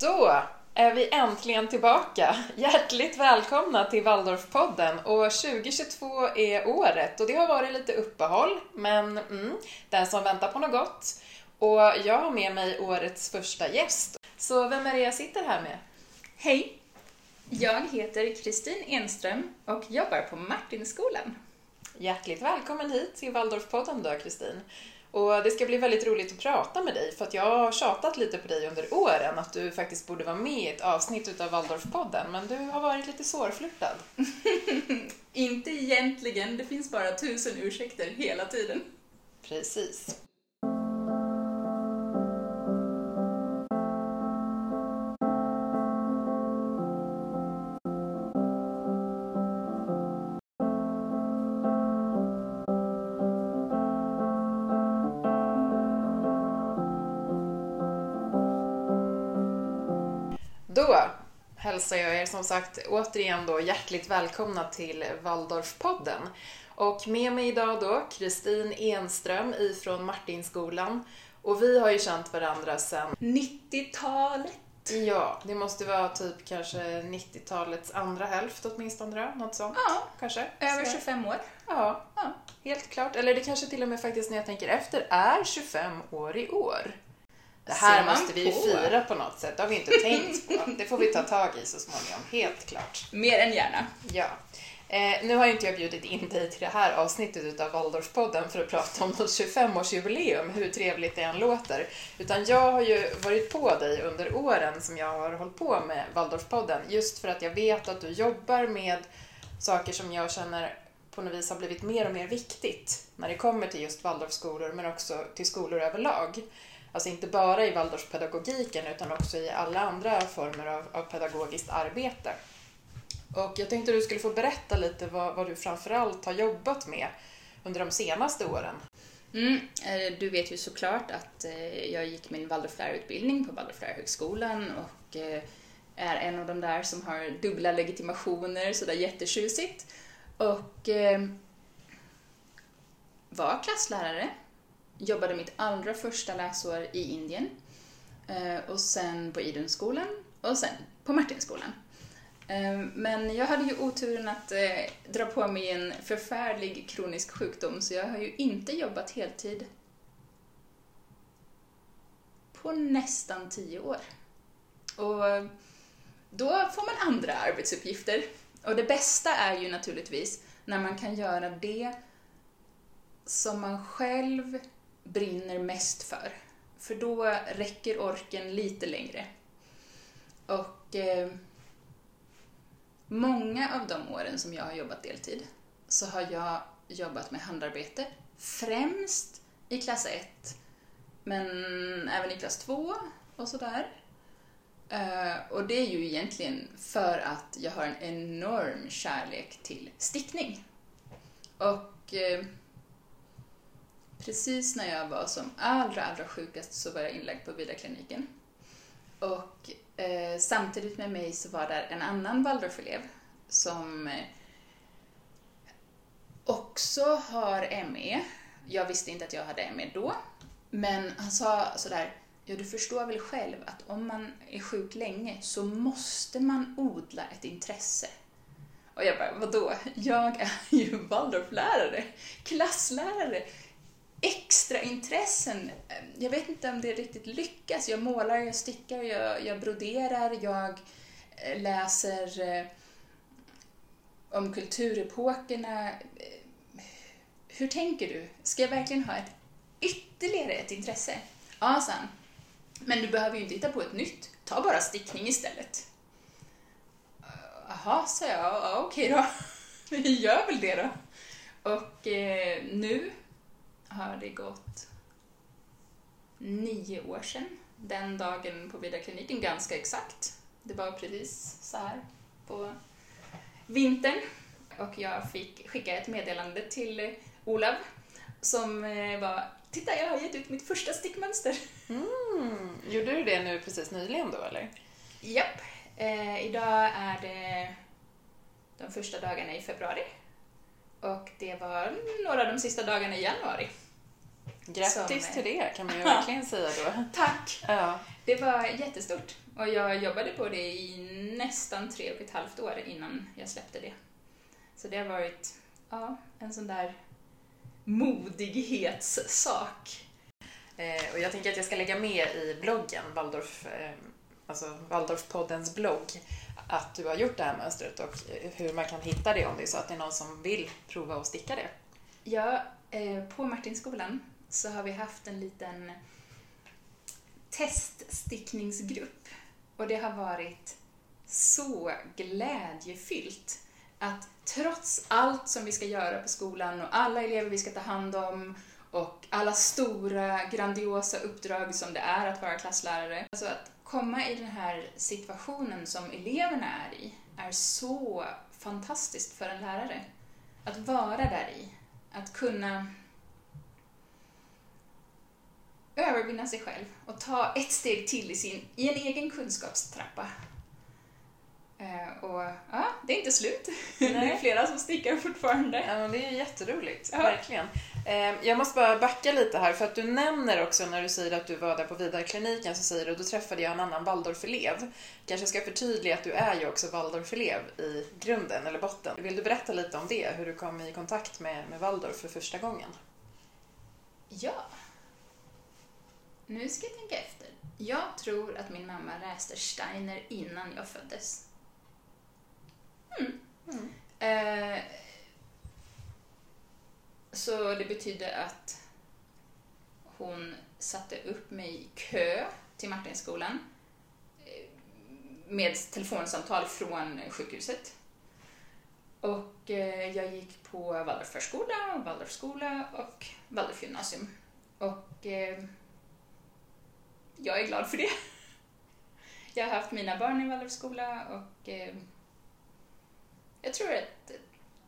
Då är vi äntligen tillbaka. Hjärtligt välkomna till Waldorfpodden och 2022 är året och det har varit lite uppehåll men mm, den som väntar på något gott. Och jag har med mig årets första gäst. Så vem är det jag sitter här med? Hej! Jag heter Kristin Enström och jobbar på Martinskolan. Hjärtligt välkommen hit till Waldorfpodden då, Kristin. Och det ska bli väldigt roligt att prata med dig för att jag har tjatat lite på dig under åren att du faktiskt borde vara med i ett avsnitt utav Waldorfpodden men du har varit lite svårflörtad. Inte egentligen, det finns bara tusen ursäkter hela tiden. Precis. Hälsar jag er som sagt återigen då hjärtligt välkomna till Waldorfpodden. Och med mig idag då Kristin Enström ifrån Martinskolan. Och vi har ju känt varandra sedan 90-talet. Ja, det måste vara typ kanske 90-talets andra hälft åtminstone något sånt. Ja, Kanske. över Så- 25 år. Ja, Ja. helt klart. Eller det kanske till och med faktiskt när jag tänker efter är 25 år i år. Det här måste vi ju fira på något sätt, det har vi inte tänkt på. Det får vi ta tag i så småningom, helt klart. Mer än gärna. Ja. Eh, nu har ju inte jag bjudit in dig till det här avsnittet utav Waldorfpodden för att prata om något 25-årsjubileum, hur trevligt det än låter. Utan jag har ju varit på dig under åren som jag har hållit på med Waldorfpodden, just för att jag vet att du jobbar med saker som jag känner på något vis har blivit mer och mer viktigt när det kommer till just Waldorfskolor, men också till skolor överlag. Alltså inte bara i Waldorfpedagogiken utan också i alla andra former av, av pedagogiskt arbete. Och jag tänkte du skulle få berätta lite vad, vad du framförallt har jobbat med under de senaste åren. Mm, eh, du vet ju såklart att eh, jag gick min Waldorflärarutbildning på Waldorflärarhögskolan och eh, är en av de där som har dubbla legitimationer, sådär jättetjusigt. Och var klasslärare, jobbade mitt allra första läsår i Indien eh, och sen på Idunskolan och sen på Martinskolan. Eh, men jag hade ju oturen att eh, dra på mig en förfärlig kronisk sjukdom så jag har ju inte jobbat heltid på nästan tio år. Och då får man andra arbetsuppgifter. Och det bästa är ju naturligtvis när man kan göra det som man själv brinner mest för. För då räcker orken lite längre. Och eh, många av de åren som jag har jobbat deltid så har jag jobbat med handarbete, främst i klass 1, men även i klass 2 och sådär. Eh, och det är ju egentligen för att jag har en enorm kärlek till stickning. Och eh, precis när jag var som allra, allra sjukast så var jag inlagd på Vidarkliniken. Och eh, samtidigt med mig så var där en annan Waldorfelev som eh, också har ME. Jag visste inte att jag hade ME då, men han sa sådär, ja du förstår väl själv att om man är sjuk länge så måste man odla ett intresse. Och jag bara, vadå? Jag är ju Waldorflärare, klasslärare, extra intressen. Eh, jag vet inte om det riktigt lyckas. Jag målar, jag stickar, jag, jag broderar, jag eh, läser eh, om kulturepokerna. Eh, hur tänker du? Ska jag verkligen ha ett ytterligare ett intresse? Ja, sa han. Men du behöver ju inte hitta på ett nytt. Ta bara stickning istället. Jaha, sa jag. Ja, okej då. Vi gör väl det då. Och eh, nu har det gått nio år sedan. Den dagen på Vidarkliniken, ganska exakt. Det var precis så här på vintern. Och jag fick skicka ett meddelande till Olav som eh, var Titta, jag har gett ut mitt första stickmönster. Mm. Gjorde du det nu precis nyligen då eller? Japp. Eh, idag är det de första dagarna i februari. Och det var några av de sista dagarna i januari. Grattis Som, till det kan man ju verkligen säga då. Tack! Ja. Det var jättestort och jag jobbade på det i nästan tre och ett halvt år innan jag släppte det. Så det har varit ja, en sån där modighetssak. Eh, och jag tänker att jag ska lägga med i bloggen, Waldorf, eh, alltså Waldorfpoddens blogg, att du har gjort det här mönstret och hur man kan hitta det om det är så att det är någon som vill prova att sticka det. Ja, eh, på Martinskolan så har vi haft en liten teststickningsgrupp och det har varit så glädjefyllt att trots allt som vi ska göra på skolan och alla elever vi ska ta hand om och alla stora grandiosa uppdrag som det är att vara klasslärare. Alltså att komma i den här situationen som eleverna är i är så fantastiskt för en lärare. Att vara där i, att kunna övervinna sig själv och ta ett steg till i, sin, i en egen kunskapstrappa. Eh, och ja, det är inte slut. Det är Nej. flera som stickar fortfarande. Ja, det är jätteroligt, Ja. verkligen. Eh, jag måste bara backa lite här, för att du nämner också när du säger att du var där på Vidarkliniken, så säger du då träffade jag en annan Waldorf-elev. Kanske ska förtydliga att du är ju också Waldorf-elev i grunden, eller botten. Vill du berätta lite om det, hur du kom i kontakt med, med Waldorf för första gången? Ja. Nu ska jag tänka efter. Jag tror att min mamma läste Steiner innan jag föddes. Mm. Eh, så det betyder att hon satte upp mig i kö till Martinskolan eh, med telefonsamtal från sjukhuset. Och eh, jag gick på Waldorfförskola, Waldorfskola och Waldorfgymnasium. Och eh, jag är glad för det. Jag har haft mina barn i Waldorfskola och jag tror att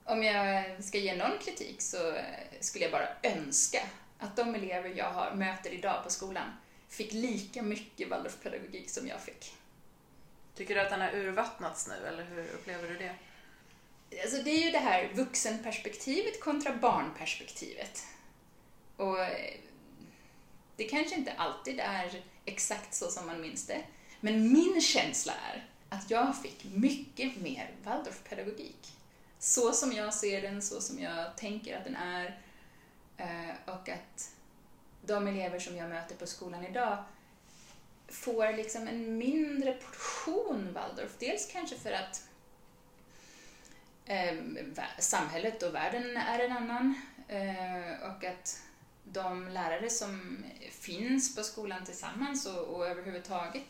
om jag ska ge någon kritik så skulle jag bara önska att de elever jag har, möter idag på skolan fick lika mycket Waldorfpedagogik som jag fick. Tycker du att den har urvattnats nu, eller hur upplever du det? Alltså det är ju det här vuxenperspektivet kontra barnperspektivet. Och eh, det kanske inte alltid är exakt så som man minns det. Men min känsla är att jag fick mycket mer Waldorfpedagogik. Så som jag ser den, så som jag tänker att den är. Eh, och att de elever som jag möter på skolan idag får liksom en mindre portion Waldorf. Dels kanske för att eh, samhället och världen är en annan eh, och att de lärare som finns på skolan tillsammans och, och överhuvudtaget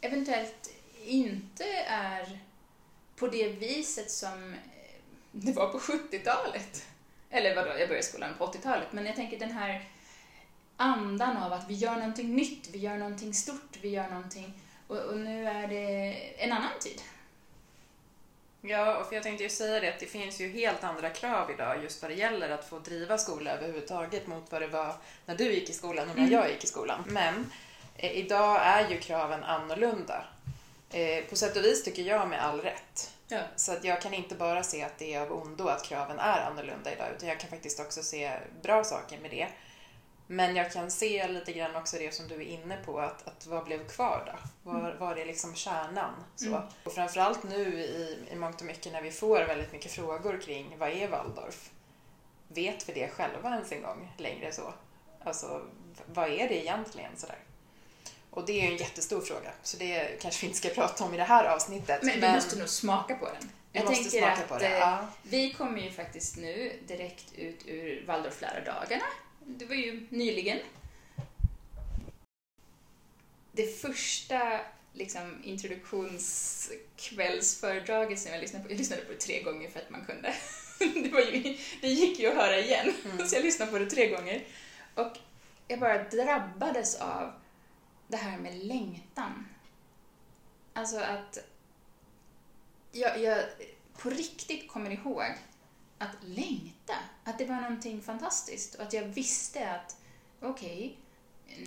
eventuellt inte är på det viset som eh, det var på 70-talet. Eller vadå, jag började skolan på 80-talet, men jag tänker den här andan av att vi gör någonting nytt, vi gör någonting stort, vi gör någonting och, och nu är det en annan tid. Ja, för jag tänkte ju säga det att det finns ju helt andra krav idag just vad det gäller att få driva skola överhuvudtaget mot vad det var när du gick i skolan och när Mm. jag gick i skolan. Men eh, idag är ju kraven annorlunda. Eh, på sätt och vis tycker jag med all rätt. Ja. Så att jag kan inte bara se att det är av ondo att kraven är annorlunda idag, utan jag kan faktiskt också se bra saker med det. Men jag kan se lite grann också det som du är inne på, att, att vad blev kvar då? Var, var är liksom kärnan? Så. Mm. Och framförallt nu i, i mångt och mycket när vi får väldigt mycket frågor kring vad är Waldorf? Vet vi det själva ens en gång längre så? Alltså, vad är det egentligen sådär? Och det är ju en jättestor fråga, så det kanske vi inte ska prata om i det här avsnittet. Men vi måste nog smaka på den. vi Jag måste tänker smaka att på det. eh, Ja. vi kommer ju faktiskt nu direkt ut ur Waldorflärardagarna. Det var ju nyligen. Det första liksom, introduktionskvällsföredraget som jag lyssnade på, jag lyssnade på det tre gånger för att man kunde. Det, var ju, det gick ju att höra igen, Mm. så jag lyssnade på det tre gånger. Och jag bara drabbades av det här med längtan. Alltså att jag, jag på riktigt kommer ihåg att längta, att det var någonting fantastiskt och att jag visste att okej,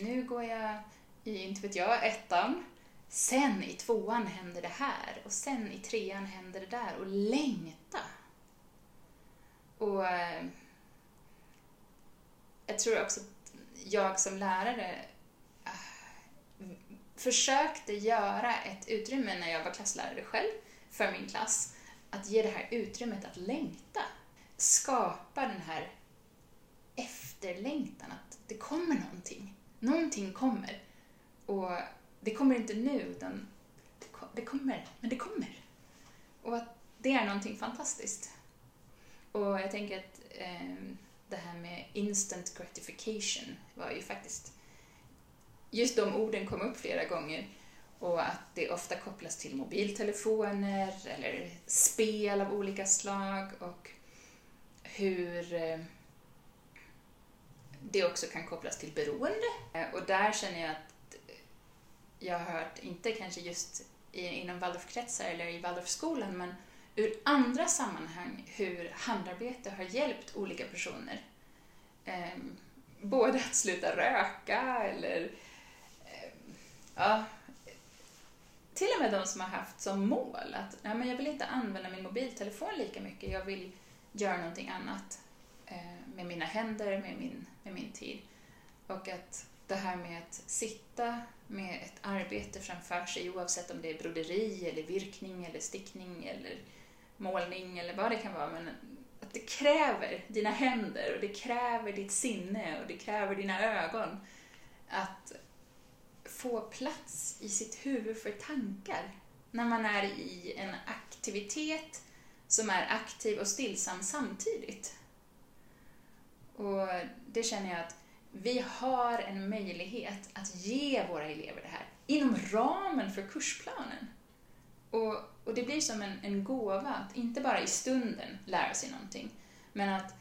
nu går jag i, inte vet jag, ettan, sen i tvåan händer det här och sen i trean händer det där och längta. Och eh, jag tror också att jag som lärare försökte göra ett utrymme när jag var klasslärare själv för min klass, att ge det här utrymmet att längta. Skapa den här efterlängtan, att det kommer någonting. Någonting kommer. Och det kommer inte nu, utan det kommer, men det kommer. Och att det är någonting fantastiskt. Och jag tänker att eh, det här med instant gratification var ju faktiskt... Just de orden kom upp flera gånger och att det ofta kopplas till mobiltelefoner eller spel av olika slag och hur eh, det också kan kopplas till beroende. Eh, och där känner jag att jag har hört, inte kanske just inom Waldorfkretsar eller i Waldorfskolan, men ur andra sammanhang hur handarbete har hjälpt olika personer. Ehm, både att sluta röka eller eh, ja, till och med de som har haft som mål att ja, men jag vill inte använda min mobiltelefon lika mycket, jag vill göra någonting annat eh, med mina händer, med min, med min tid. Och att det här med att sitta med ett arbete framför sig oavsett om det är broderi eller virkning eller stickning eller målning eller vad det kan vara. Men att det kräver dina händer och det kräver ditt sinne och det kräver dina ögon att få plats i sitt huvud för tankar när man är i en aktivitet som är aktiv och stillsam samtidigt. Och det känner jag att vi har en möjlighet att ge våra elever det här inom ramen för kursplanen. Och, och det blir som en, en gåva att inte bara i stunden lära sig någonting, men att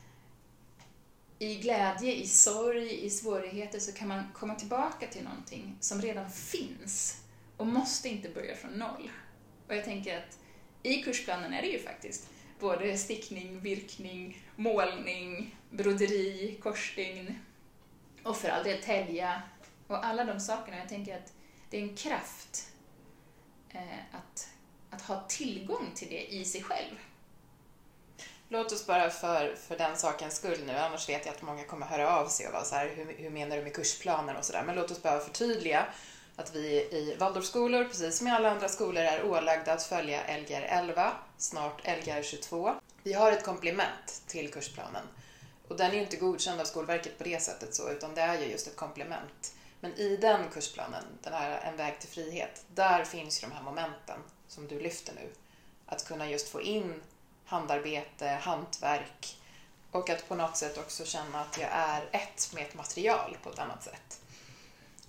i glädje, i sorg, i svårigheter så kan man komma tillbaka till någonting som redan finns och måste inte börja från noll. Och jag tänker att i kursplanen är det ju faktiskt både stickning, virkning, målning, broderi, korsstygn och för all del tälja och alla de sakerna. Jag tänker att det är en kraft eh, att, att ha tillgång till det i sig själv. Låt oss bara för, för den sakens skull nu, annars vet jag att många kommer höra av sig och vara så här, hur, hur menar du med kursplaner och sådär, men låt oss bara förtydliga att vi i Waldorfskolor, precis som i alla andra skolor, är ålagda att följa Lgr 11, snart Lgr 22. Vi har ett komplement till kursplanen och den är ju inte godkänd av Skolverket på det sättet så, utan det är ju just ett komplement. Men i den kursplanen, den här En väg till frihet, där finns ju de här momenten som du lyfter nu. Att kunna just få in handarbete, hantverk och att på något sätt också känna att jag är ett med ett material på ett annat sätt.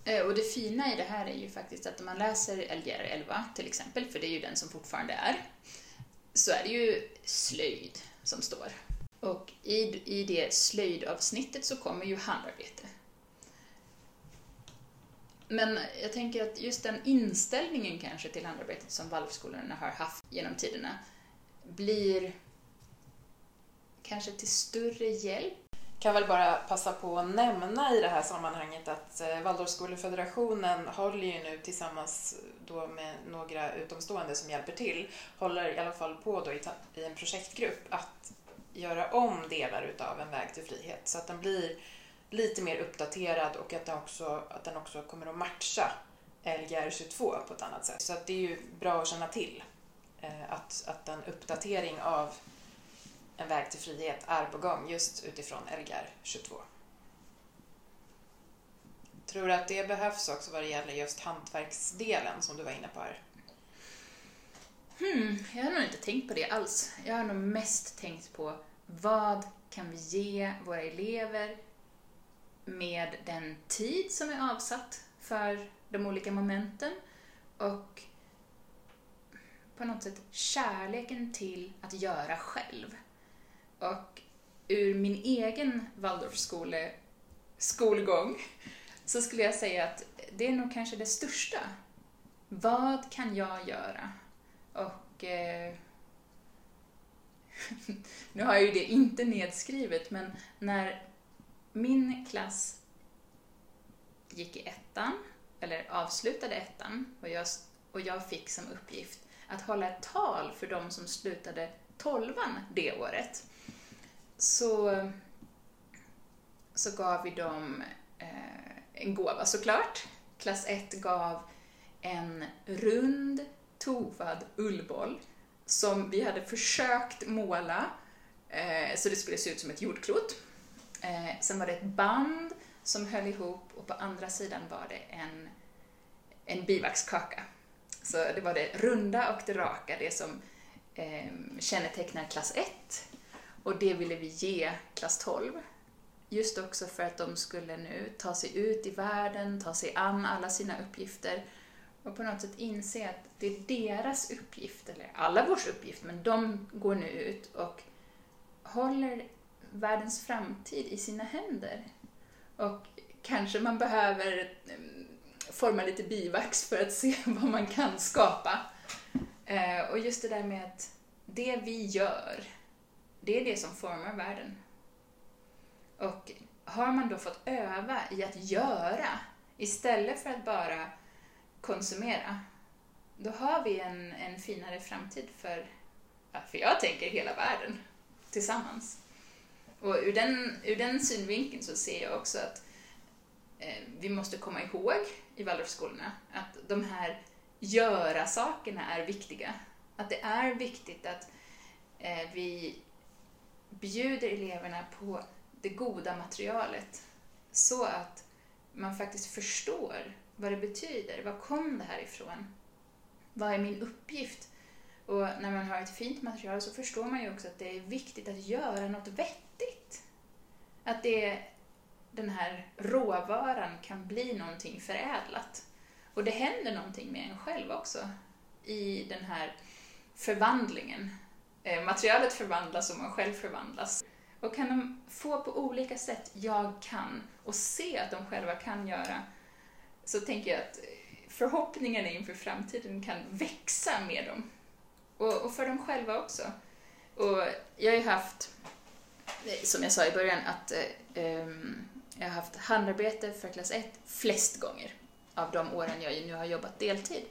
Eh, och det fina i det här är ju faktiskt att om man läser Lgr 11 till exempel, för det är ju den som fortfarande är, så är det ju slöjd som står. Och i, i det slöjdavsnittet så kommer ju handarbete. Men jag tänker att just den inställningen kanske till handarbetet som Waldorfskolorna har haft genom tiderna blir kanske till större hjälp. Jag Kan väl bara passa på att nämna i det här sammanhanget att eh, Waldorfskolefederationen håller ju nu tillsammans då med några utomstående som hjälper till, håller i alla fall på då i en projektgrupp att göra om delar utav En väg till frihet så att den blir lite mer uppdaterad och att den också, att den också kommer att matcha Lgr 22 på ett annat sätt. Så att det är ju bra att känna till Eh, att, att en uppdatering av En väg till frihet är på gång just utifrån Lgr 22. Tror du att det behövs också vad det gäller just hantverksdelen som du var inne på här? Hmm, jag har nog inte tänkt på det alls. Jag har nog mest tänkt på vad kan vi ge våra elever med den tid som är avsatt för de olika momenten och på något sätt kärleken till att göra själv. Och ur min egen Waldorfskole skolgång så skulle jag säga att det är nog kanske det största. Vad kan jag göra? Och eh, nu har jag ju det inte nedskrivet, men när min klass gick i ettan, eller avslutade ettan, och jag, och jag fick som uppgift att hålla ett tal för de som slutade tolvan det året, så, så gav vi dem eh, en gåva såklart. Klass 1 gav en rund tovad ullboll som vi hade försökt måla eh, så det skulle se ut som ett jordklot. Eh, sen var det ett band som höll ihop och på andra sidan var det en, en bivaxkaka. Så det var det runda och det raka, det som eh, kännetecknar klass 1. Och det ville vi ge klass 12. Just också för att de skulle nu ta sig ut i världen, ta sig an alla sina uppgifter och på något sätt inse att det är deras uppgift, eller alla vårs uppgift, men de går nu ut och håller världens framtid i sina händer. Och kanske man behöver mm, forma lite bivax för att se vad man kan skapa. Eh, och just det där med att det vi gör, det är det som formar världen. Och har man då fått öva i att göra istället för att bara konsumera, då har vi en, en finare framtid för, för jag tänker hela världen tillsammans. Och ur den, ur den synvinkeln så ser jag också att Eh, vi måste komma ihåg i Waldorfskolorna att de här göra-sakerna är viktiga. Att det är viktigt att eh, vi bjuder eleverna på det goda materialet så att man faktiskt förstår vad det betyder. Var kom det här ifrån? Vad är min uppgift? Och när man har ett fint material så förstår man ju också att det är viktigt att göra något vettigt. Att det, den här råvaran kan bli någonting förädlat. Och det händer någonting med en själv också i den här förvandlingen. Eh, materialet förvandlas och man själv förvandlas. Och kan de få på olika sätt jag kan och se att de själva kan göra så tänker jag att förhoppningarna inför framtiden kan växa med dem. Och, och för dem själva också. Och jag har ju haft, eh, som jag sa i början, att eh, ehm, jag har haft handarbete för klass 1 flest gånger av de åren jag nu har jobbat deltid.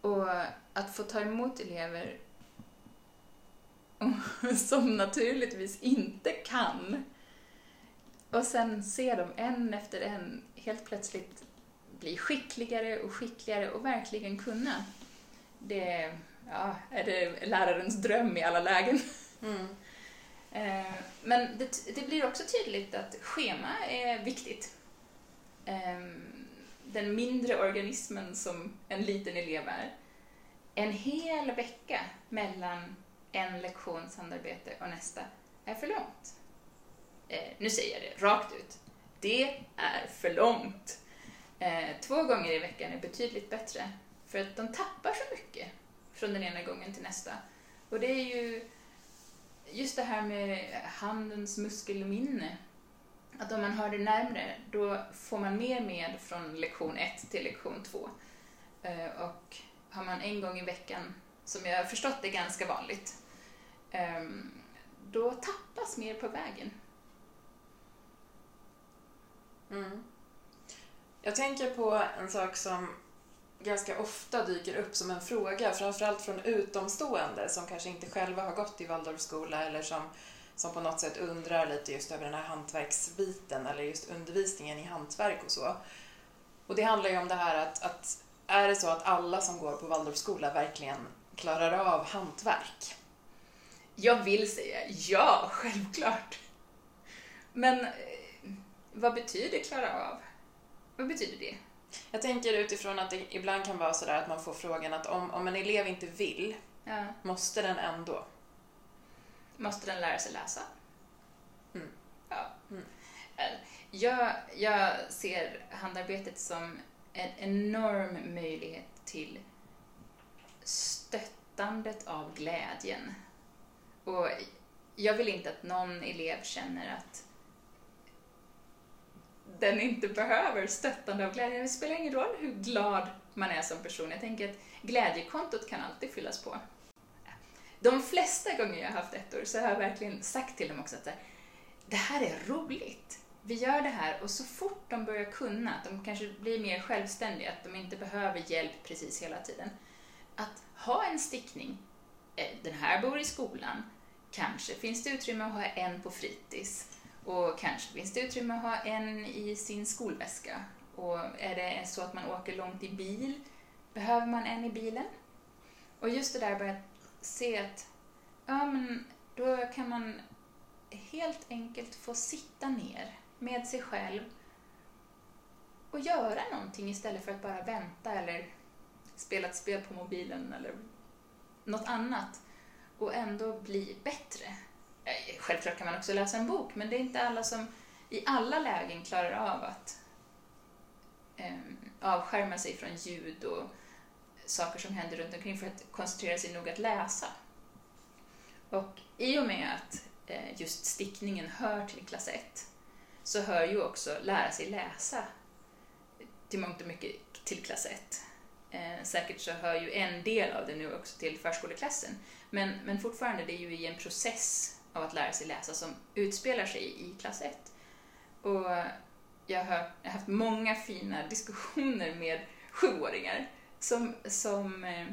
Och att få ta emot elever som naturligtvis inte kan och sen se dem en efter en helt plötsligt bli skickligare och skickligare och verkligen kunna. Det ja, är det lärarens dröm i alla lägen. Mm. Eh, men det, det, blir också tydligt att schema är viktigt. Ehm, den mindre organismen som en liten elev är. En hel vecka mellan en lektions handarbete och nästa är för långt. Eh, nu säger jag det rakt ut. Det är för långt. Eh, två gånger i veckan är betydligt bättre, för att de tappar så mycket från den ena gången till nästa. Och det är ju just det här med handens muskelminne. Att om man har det närmre, då får man mer med från lektion 1 till lektion 2. Eh, och har man en gång i veckan, som jag har förstått är ganska vanligt, ehm, då tappas mer på vägen. Mm. Jag tänker på en sak som ganska ofta dyker upp som en fråga, framförallt från utomstående som kanske inte själva har gått i Waldorfskola eller som, som på något sätt undrar lite just över den här hantverksbiten eller just undervisningen i hantverk och så. Och det handlar ju om det här att, att är det så att alla som går på Waldorfskola verkligen klarar av hantverk? Jag vill säga ja, självklart. Men eh, vad betyder klara av? Vad betyder det? Jag tänker utifrån att det ibland kan vara sådär att man får frågan att om, om en elev inte vill, ja. måste den ändå? Måste den lära sig läsa? Mm. Ja. Mm. Eh, jag, jag ser handarbetet som en enorm möjlighet till stöttandet av glädjen. Och jag vill inte att någon elev känner att den inte behöver stöttande av glädje. Det spelar ingen roll hur glad man är som person. Jag tänker att glädjekontot kan alltid fyllas på. De flesta gånger jag har haft ettor så har jag verkligen sagt till dem också att det här är roligt. Vi gör det här och så fort de börjar kunna, att de kanske blir mer självständiga, att de inte behöver hjälp precis hela tiden. Att ha en stickning. Eh, den här bor i skolan. Kanske finns det utrymme att ha en på fritids och kanske finns det utrymme att ha en i sin skolväska. Och är det så att man åker långt i bil, behöver man en i bilen? Och just det där börja se att, ja men då kan man helt enkelt få sitta ner med sig själv och göra någonting istället för att bara vänta eller spela ett spel på mobilen eller något annat och ändå bli bättre. Eh, självklart kan man också läsa en bok, men det är inte alla som i alla lägen klarar av att eh, avskärma sig från ljud och saker som händer runt omkring för att koncentrera sig nog att läsa. Och i och med att eh, just stickningen hör till klass 1 så hör ju också lära sig läsa till mångt och mycket till klass 1. Eh, säkert så hör ju en del av det nu också till förskoleklassen. Men, men fortfarande, det är ju i en process av att lära sig läsa som utspelar sig i klass 1. Och jag har, haft många fina diskussioner med sjuåringar som, som eh,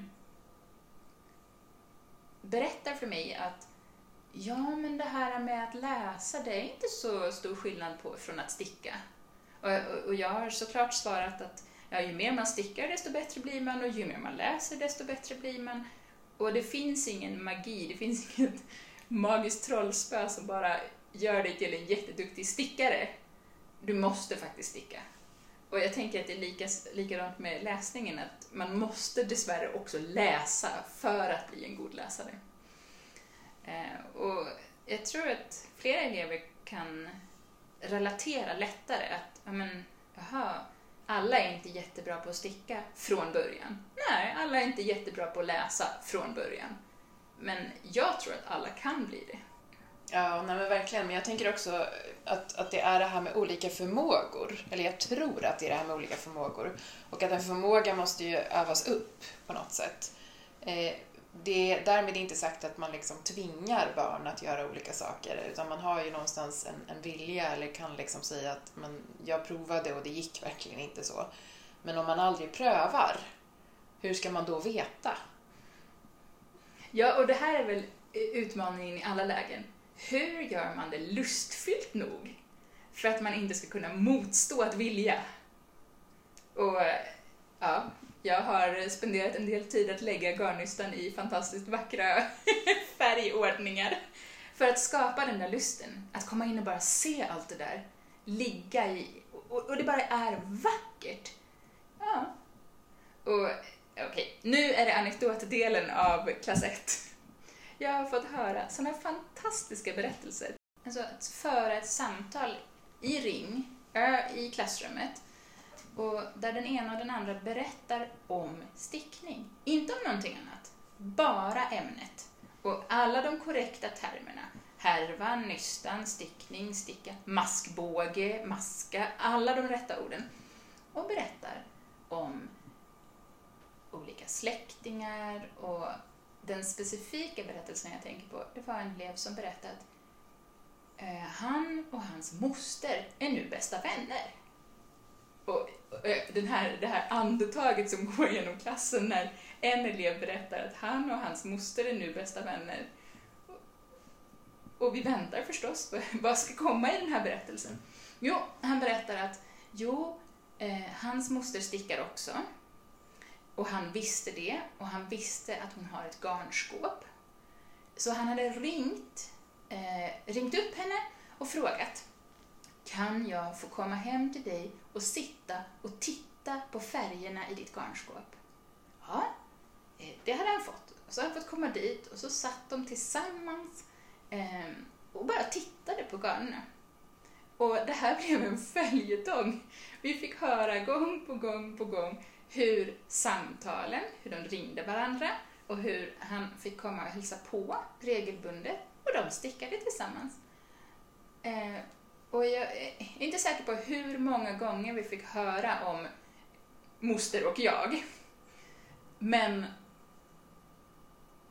berättar för mig att ja, men det här med att läsa, det är inte så stor skillnad på, från att sticka. Och, och, och jag har såklart svarat att ja, ju mer man stickar desto bättre blir man och ju mer man läser desto bättre blir man. Och det finns ingen magi, det finns inget magiskt trollspö som bara gör dig till en jätteduktig stickare. Du måste faktiskt sticka. Och jag tänker att det är lika, likadant med läsningen, att man måste dessvärre också läsa för att bli en god läsare. Eh, och jag tror att flera elever kan relatera lättare att, ja men, jaha, alla är inte jättebra på att sticka från början. Nej, alla är inte jättebra på att läsa från början. Men jag tror att alla kan bli det. Ja, nej men verkligen. Men jag tänker också att, att det är det här med olika förmågor. Eller jag tror att det är det här med olika förmågor. Och att en förmåga måste ju övas upp på något sätt. Eh, det är därmed inte sagt att man liksom tvingar barn att göra olika saker utan man har ju någonstans en, en vilja eller kan liksom säga att men jag provade och det gick verkligen inte så. Men om man aldrig prövar, hur ska man då veta? Ja, och det här är väl utmaningen i alla lägen. Hur gör man det lustfyllt nog för att man inte ska kunna motstå att vilja? Och ja, jag har spenderat en del tid att lägga garnnystan i fantastiskt vackra färgordningar för att skapa den där lusten. Att komma in och bara se allt det där, ligga i, och, och det bara är vackert. Ja. Och okej, nu är det anekdotdelen av klass 1. Jag har fått höra sådana fantastiska berättelser. Alltså att föra ett samtal i ring, i klassrummet, och där den ena och den andra berättar om stickning. Inte om någonting annat, bara ämnet. Och alla de korrekta termerna. Härva, nystan, stickning, sticka, maskbåge, maska, alla de rätta orden. Och berättar om olika släktingar och den specifika berättelsen jag tänker på, det var en elev som berättade att eh, han och hans moster är nu bästa vänner. Och eh, den här, det här andetaget som går genom klassen när en elev berättar att han och hans moster är nu bästa vänner. Och vi väntar förstås på vad ska komma i den här berättelsen. Jo, han berättar att jo, eh, hans moster stickar också. Och han visste det och han visste att hon har ett garnskåp. Så han hade ringt, eh, ringt upp henne och frågat kan jag få komma hem till dig och sitta och titta på färgerna i ditt garnskåp? Ja, eh, det hade han fått. Och så hade han fått komma dit och så satt de tillsammans eh, och bara tittade på garnen. Och det här blev en följetong. Vi fick höra gång på gång på gång hur samtalen, hur de ringde varandra och hur han fick komma och hälsa på regelbundet och de stickade tillsammans. Eh, och jag är inte säker på hur många gånger vi fick höra om moster och jag. Men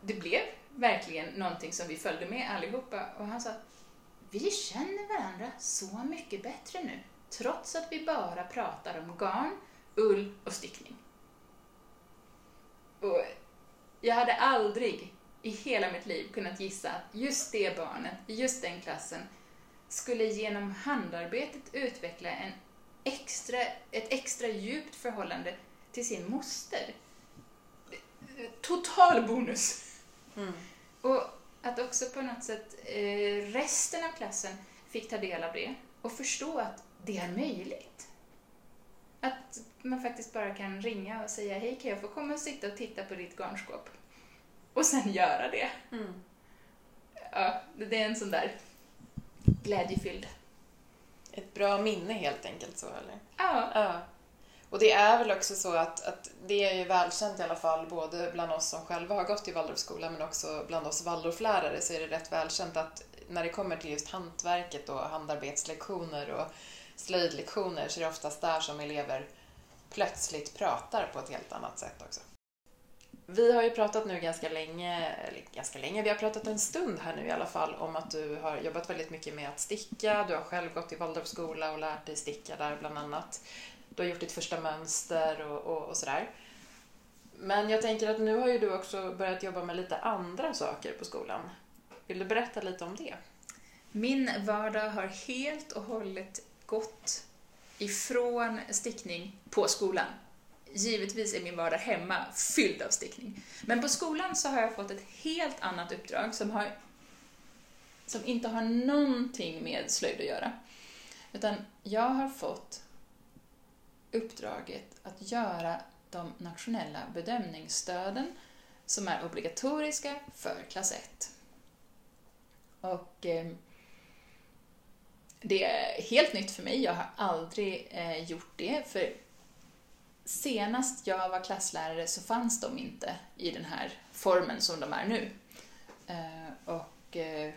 det blev verkligen någonting som vi följde med allihopa och han sa vi känner varandra så mycket bättre nu, trots att vi bara pratar om garn, ull och stickning. Och jag hade aldrig i hela mitt liv kunnat gissa att just det barnet, i just den klassen, skulle genom handarbetet utveckla en extra, ett extra djupt förhållande till sin moster. Total bonus! Mm. Och att också på något sätt eh, resten av klassen fick ta del av det och förstå att det är möjligt. Att man faktiskt bara kan ringa och säga hej, kan jag få komma och sitta och titta på ditt garnskåp? Och sen göra det. Mm. Ja, det är en sån där glädjefylld. Ett bra minne helt enkelt så, eller? Ja, Ja. Och det är väl också så att, att det är ju välkänt i alla fall, både bland oss som själva har gått i Waldorfskola men också bland oss Waldorflärare så är det rätt välkänt att när det kommer till just hantverket och handarbetslektioner och slöjdlektioner så är det oftast där som elever plötsligt pratar på ett helt annat sätt också. Vi har ju pratat nu ganska länge, eller ganska länge, vi har pratat en stund här nu i alla fall om att du har jobbat väldigt mycket med att sticka, du har själv gått i Waldorfskola och lärt dig sticka där bland annat. Du har gjort ditt första mönster och, och, och sådär. Men jag tänker att nu har ju du också börjat jobba med lite andra saker på skolan. Vill du berätta lite om det? min vardag har helt och hållet gått ifrån stickning på skolan. Givetvis är min vardag hemma fylld av stickning. Men på skolan så har jag fått ett helt annat uppdrag som, har, som inte har någonting med slöjd att göra. Utan jag har fått uppdraget att göra de nationella bedömningsstöden som är obligatoriska för klass 1. Och eh, det är helt nytt för mig. Jag har aldrig eh, gjort det. För senast jag var klasslärare så fanns de inte i den här formen som de är nu. Eh, och eh,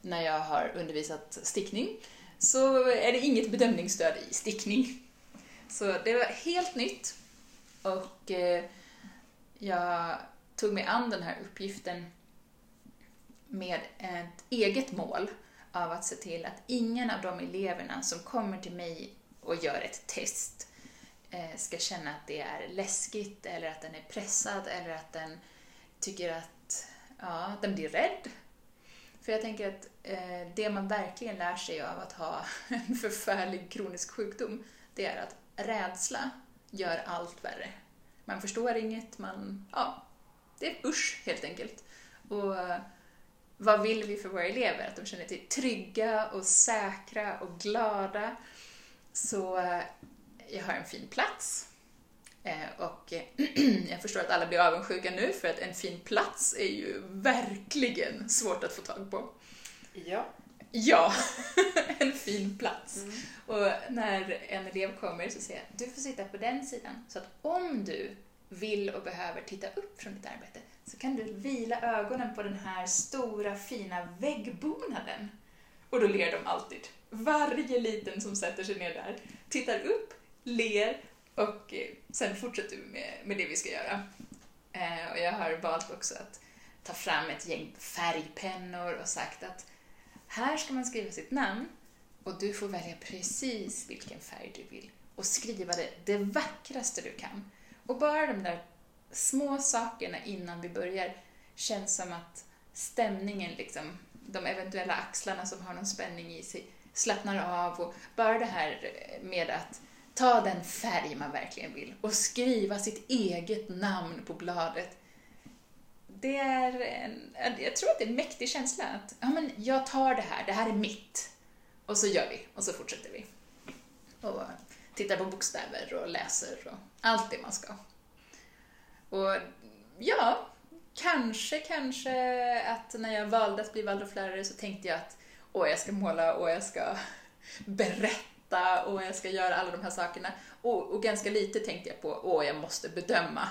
när jag har undervisat stickning så är det inget bedömningsstöd i stickning. Så det var helt nytt. Och eh, jag tog mig an den här uppgiften med ett eget mål av att se till att ingen av de eleverna som kommer till mig och gör ett test eh, ska känna att det är läskigt eller att den är pressad eller att den tycker att ja, den blir rädd. För jag tänker att eh, det man verkligen lär sig av att ha en förfärlig kronisk sjukdom, det är att rädsla gör allt värre. Man förstår inget, man, ja, det är usch helt enkelt. Och vad vill vi för våra elever? Att de känner sig trygga och säkra och glada. Så eh, jag har en fin plats. Eh, Och jag förstår att alla blir avundsjuka nu för att en fin plats är ju verkligen svårt att få tag på. Ja. Ja, en fin plats. Och när en elev kommer så säger jag, du får sitta på den sidan. Så att om du vill och behöver titta upp från ditt arbete så kan du vila ögonen på den här stora fina väggbonaden. Och då ler de alltid. Varje liten som sätter sig ner där tittar upp, ler och eh, sen fortsätter vi med, med det vi ska göra. Eh, och jag har valt också att ta fram ett gäng färgpennor och sagt att här ska man skriva sitt namn och du får välja precis vilken färg du vill och skriva det, det vackraste du kan. Och bara de där små sakerna innan vi börjar känns som att stämningen, liksom, de eventuella axlarna som har någon spänning i sig, slappnar av och bara det här med att ta den färg man verkligen vill och skriva sitt eget namn på bladet. Det är en, jag tror att det är en mäktig känsla att ja, men jag tar det här, det här är mitt. Och så gör vi, och så fortsätter vi. Och tittar på bokstäver och läser och allt det man ska. Och ja, kanske, kanske att när jag valde att bli Waldorflärare så tänkte jag att åh, jag ska måla och jag ska berätta och jag ska göra alla de här sakerna. Och, och ganska lite tänkte jag på, åh, jag måste bedöma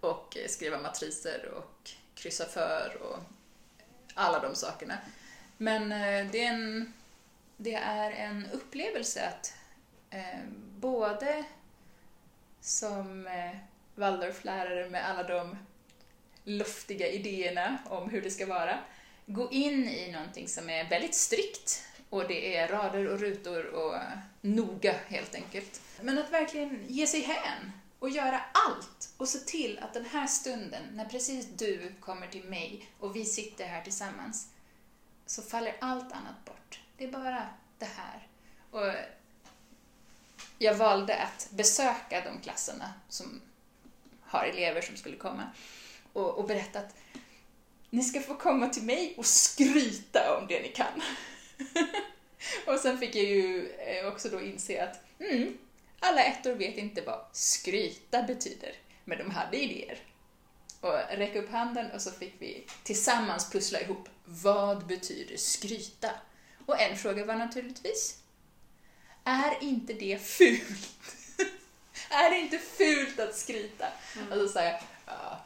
och skriva matriser och kryssa för och alla de sakerna. Men eh, det är en, det är en upplevelse att eh, både som eh, Waldorflärare med alla de luftiga idéerna om hur det ska vara, gå in i någonting som är väldigt strikt och det är rader och rutor och noga helt enkelt. Men att verkligen ge sig hän och göra allt och se till att den här stunden, när precis du kommer till mig och vi sitter här tillsammans, så faller allt annat bort. det är bara det här. Och jag valde att besöka de klasserna som har elever som skulle komma och, och berätta att ni ska få komma till mig och skryta om det ni kan. och sen fick jag ju eh, också då inse att mm, alla ettor vet inte vad skryta betyder, men de hade idéer. Och räcka upp handen och så fick vi tillsammans pussla ihop vad betyder skryta? Och en fråga var naturligtvis, är inte det fult? Är det inte fult att skryta? Mm. Och så ja,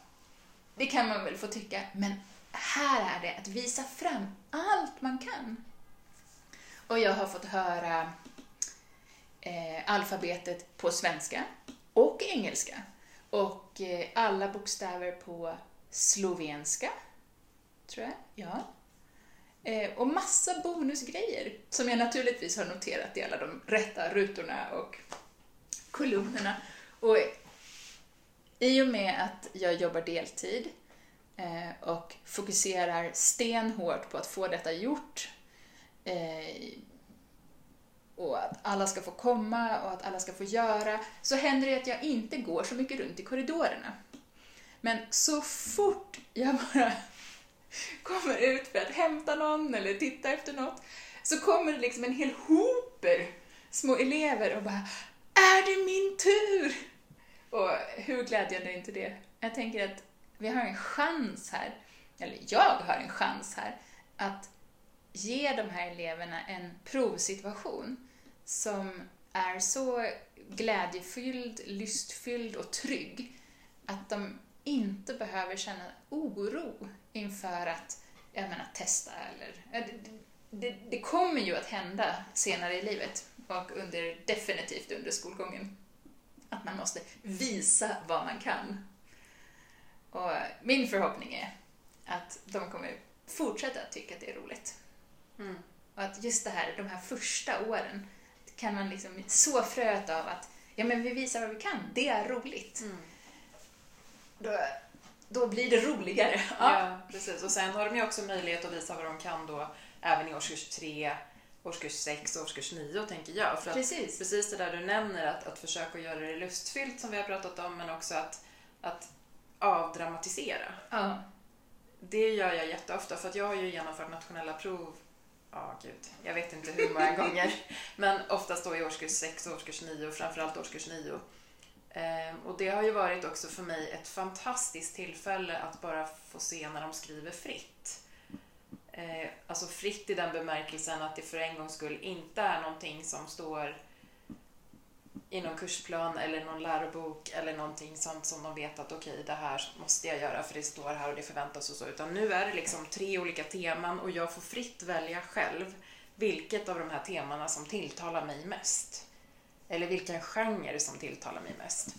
det kan man väl få tycka, men här är det att visa fram allt man kan. Och jag har fått höra eh, alfabetet på svenska och engelska. Och eh, alla bokstäver på slovenska, tror jag. Ja. Eh, och massa bonusgrejer som jag naturligtvis har noterat i alla de rätta rutorna och kolumnerna. Och i och med att jag jobbar deltid eh, och fokuserar stenhårt på att få detta gjort eh, och att alla ska få komma och att alla ska få göra, så händer det att jag inte går så mycket runt i korridorerna. Men så fort jag bara kommer ut för att hämta någon eller titta efter något, så kommer det liksom en hel hoper små elever och bara är det min tur? Och hur glädjande är inte det? Jag tänker att vi har en chans här, eller jag har en chans här, att ge de här eleverna en provsituation som är så glädjefylld, lystfylld och trygg att de inte behöver känna oro inför att jag menar, testa eller... Det, det, det kommer ju att hända senare i livet och under, definitivt under skolgången. Att man måste visa vad man kan. Och min förhoppning är att de kommer fortsätta tycka att det är roligt. Mm. Och att just det här, de här första åren kan man liksom så fröet av att ja, men vi visar vad vi kan, det är roligt. Mm. Då, då blir det roligare. Ja. ja. precis. Och sen har de ju också möjlighet att visa vad de kan då även i årskurs 3, årskurs 6 och årskurs 9 tänker jag. För precis. precis det där du nämner, att, att försöka göra det lustfyllt som vi har pratat om, men också att, att avdramatisera. Ja. Det gör jag jätteofta för att jag har ju genomfört nationella prov ja gud, jag vet inte hur många gånger. Men oftast då i årskurs 6 och årskurs 9 och framförallt årskurs 9. Ehm, och det har ju varit också för mig ett fantastiskt tillfälle att bara få se när de skriver fritt eh, alltså fritt i den bemärkelsen att det för en gångs skull inte är någonting som står i någon kursplan eller någon lärobok eller någonting sånt som de vet att okej, okay, det här måste jag göra för det står här och det förväntas och så. Utan nu är det liksom tre olika teman och jag får fritt välja själv vilket av de här temana som tilltalar mig mest. Eller vilken genre som tilltalar mig mest.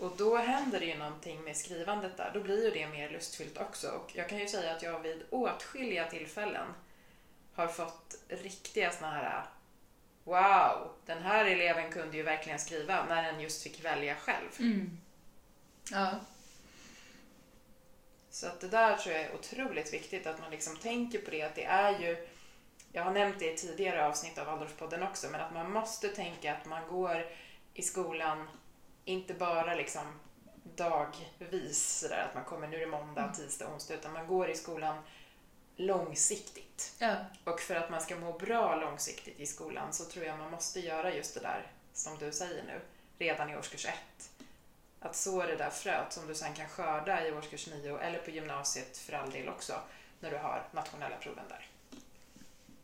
Och då händer det ju någonting med skrivandet där. Då blir ju det mer lustfyllt också. Och jag kan ju säga att jag vid åtskilliga tillfällen har fått riktiga såna här wow, den här eleven kunde ju verkligen skriva när den just fick välja själv. Mm. Ja. Så att det där tror jag är otroligt viktigt att man liksom tänker på det att det är ju jag har nämnt det i tidigare avsnitt av Waldorfpodden också, men att man måste tänka att man går i skolan inte bara liksom dagvis, sådär att man kommer nu är det måndag, mm. tisdag, onsdag, utan man går i skolan långsiktigt. Ja. Och för att man ska må bra långsiktigt i skolan så tror jag man måste göra just det där som du säger nu, redan i årskurs ett. Att så det där fröet som du sen kan skörda i årskurs nio eller på gymnasiet för all del också, när du har nationella proven där.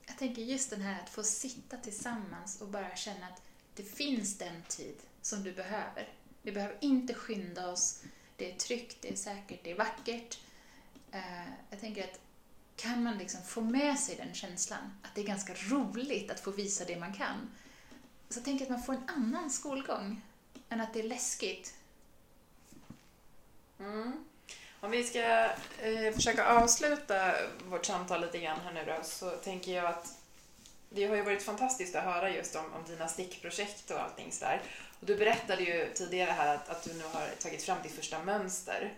Jag tänker just den här att få sitta tillsammans och bara känna att det finns den tid som du behöver. Vi behöver inte skynda oss. Det är tryggt, det är säkert, det är vackert. Eh, jag tänker att kan man liksom få med sig den känslan, att det är ganska roligt att få visa det man kan, så tänker jag att man får en annan skolgång än att det är läskigt. Mm. Om vi ska eh, försöka avsluta vårt samtal lite grann här nu då, så tänker jag att det har ju varit fantastiskt att höra just om, om dina stickprojekt och allting sådär. Och du berättade ju tidigare här att, att du nu har tagit fram ditt första mönster.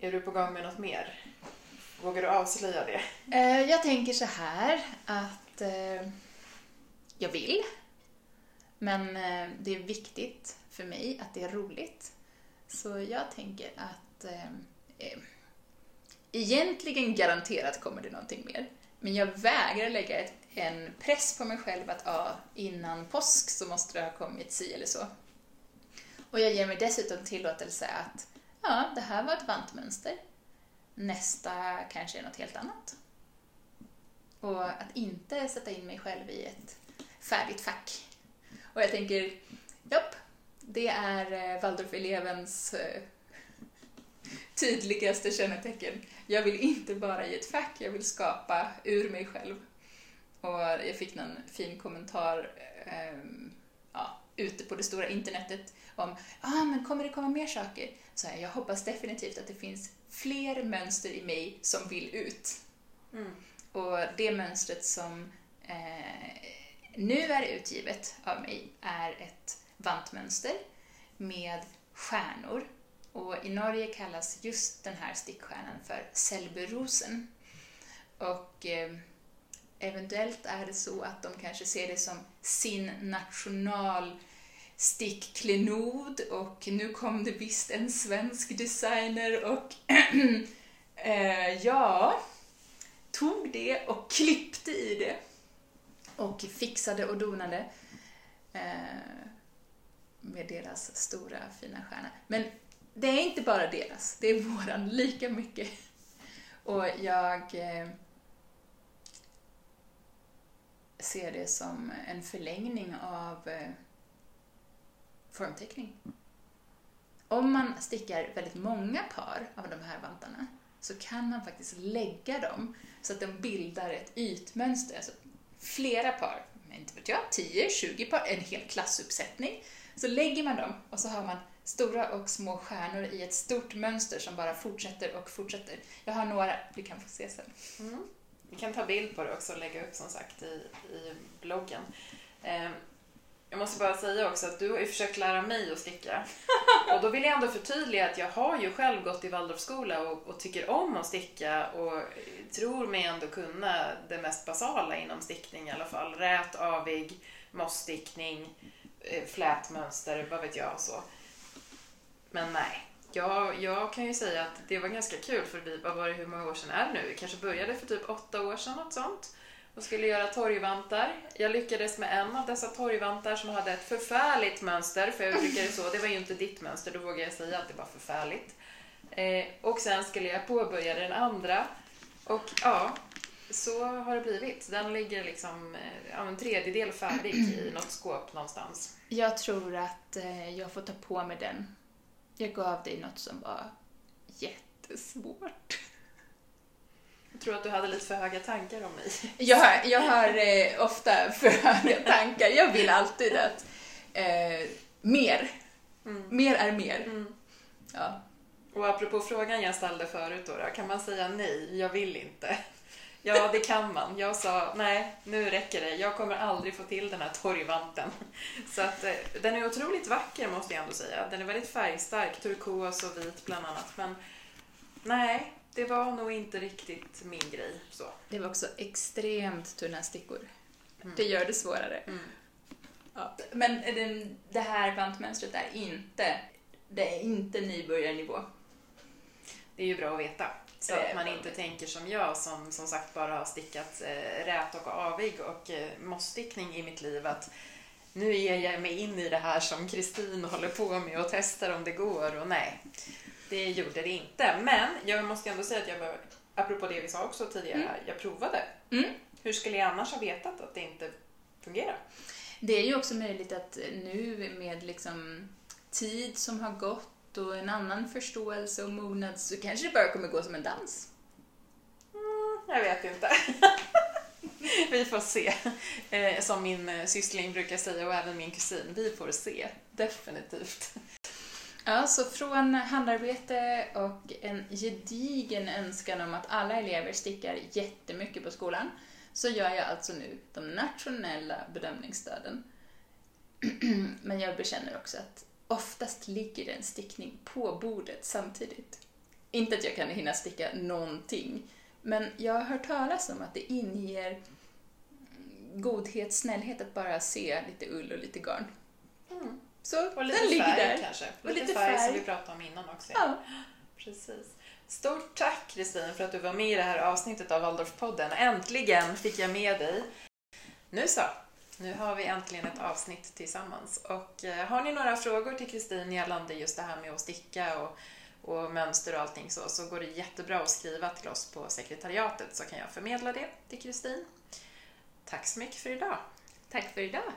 Är du på gång med något mer? Vågar du avslöja det? Eh, jag tänker så här att eh, jag vill, men eh, det är viktigt för mig att det är roligt. Så jag tänker att eh, egentligen garanterat kommer det någonting mer. Men jag vägrar lägga ett, en press på mig själv att ah, innan påsk så måste det ha kommit si eller så. Och jag ger mig dessutom tillåtelse att ja, det här var ett vantmönster. Nästa kanske är något helt annat. Och att inte sätta in mig själv i ett färdigt fack. Och jag tänker, japp, det är eh, Waldorf-elevens eh, tydligaste kännetecken. Jag vill inte bara i ett fack, jag vill skapa ur mig själv. Och jag fick någon fin kommentar eh, ja, ute på det stora internetet om ah, men kommer det komma mer saker? Så här, jag hoppas definitivt att det finns fler mönster i mig som vill ut. Mm. Och det mönstret som eh, nu är utgivet av mig är ett vantmönster med stjärnor. Och i Norge kallas just den här stickstjärnan för Selberosen. Och eh, eventuellt är det så att de kanske ser det som sin national stickklenod och nu kom det visst en svensk designer och eh, ja, tog det och klippte i det och fixade och donade eh, med deras stora fina stjärna. Men det är inte bara deras, det är våran lika mycket. Och jag eh, ser det som en förlängning av eh, formteckning. Om man stickar väldigt många par av de här vantarna så kan man faktiskt lägga dem så att de bildar ett ytmönster, alltså flera par, inte vet jag, 10-20 par, en hel klassuppsättning. Så lägger man dem och så har man stora och små stjärnor i ett stort mönster som bara fortsätter och fortsätter. Jag har några, vi kan få se sen. Mm. Vi kan ta bild på det också och lägga upp som sagt i, i bloggen. Eh, jag måste bara säga också att du har ju försökt lära mig att sticka. Och då vill jag ändå förtydliga att jag har ju själv gått i Waldorfskola och, och tycker om att sticka och tror mig ändå kunna det mest basala inom stickning i alla fall. Rät, avig, mossstickning, eh, flätmönster, vad vet jag så. Men nej, jag, jag kan ju säga att det var ganska kul för vi, vad var det, hur många år sedan är det nu? Vi kanske började för typ åtta år sedan, något sånt och skulle göra torgvantar. Jag lyckades med en av dessa torgvantar som hade ett förfärligt mönster, för jag uttrycker det så, det var ju inte ditt mönster, då vågar jag säga att det var förfärligt. Eh, och sen skulle jag påbörja den andra och ja, så har det blivit. Den ligger liksom eh, ja, en tredjedel färdig i något skåp någonstans. Jag tror att eh, jag får ta på mig den. Jag gav dig något som var jättesvårt. Jag tror att du hade lite för höga tankar om mig. Jag har, jag har eh, ofta för höga tankar. Jag vill alltid att eh, mer. Mm. Mer är mer. Mm. Ja. Och apropå frågan jag ställde förut då, då, kan man säga nej, jag vill inte? Ja, det kan man. Jag sa nej, nu räcker det. Jag kommer aldrig få till den här torgvanten. Så att eh, den är otroligt vacker måste jag ändå säga. Den är väldigt färgstark, turkos och vit bland annat. Men nej, det var nog inte riktigt min grej. Så. Det var också extremt tunna stickor. Det gör det svårare. Mm. Ja. Men det här vantmönstret är inte, det är inte nybörjarnivå. Det är ju bra att veta. Så att man inte tänker som jag som som sagt bara har stickat eh, rät och avig och eh, mossstickning i mitt liv. Att nu ger jag mig in i det här som Kristin håller på med och testar om det går och nej, det gjorde det inte. Men jag måste ändå säga att jag, var- apropå det vi sa också tidigare, Mm. jag provade. Mm. Hur skulle jag annars ha vetat att det inte fungerar? Det är ju också möjligt att nu med liksom tid som har gått och en annan förståelse och mognad så kanske det bara kommer gå som en dans. Mm, jag vet inte. vi får se. Eh, som min eh, syssling brukar säga och även min kusin, vi får se. Definitivt. Ja, så från handarbete och en gedigen önskan om att alla elever stickar jättemycket på skolan så gör jag alltså nu de nationella bedömningsstöden. Men jag bekänner också att oftast ligger en stickning på bordet samtidigt. Inte att jag kan hinna sticka någonting Men jag har hört talas om att det inger godhet, snällhet att bara se lite ull och lite garn. Mm. Så Och lite den ligger färg där. kanske. Och lite, lite färg, som färg. vi pratade om innan också. Ja. Precis. Stort tack Kristin för att du var med i det här avsnittet av Waldorfpodden. Äntligen fick jag med dig. Nu så, nu har vi äntligen ett avsnitt tillsammans. Och eh, har ni några frågor till Kristin gällande just det här med att sticka och, och mönster och allting så, så går det jättebra att skriva till oss på sekretariatet så kan jag förmedla det till Kristin. Tack så mycket för idag. Tack för idag.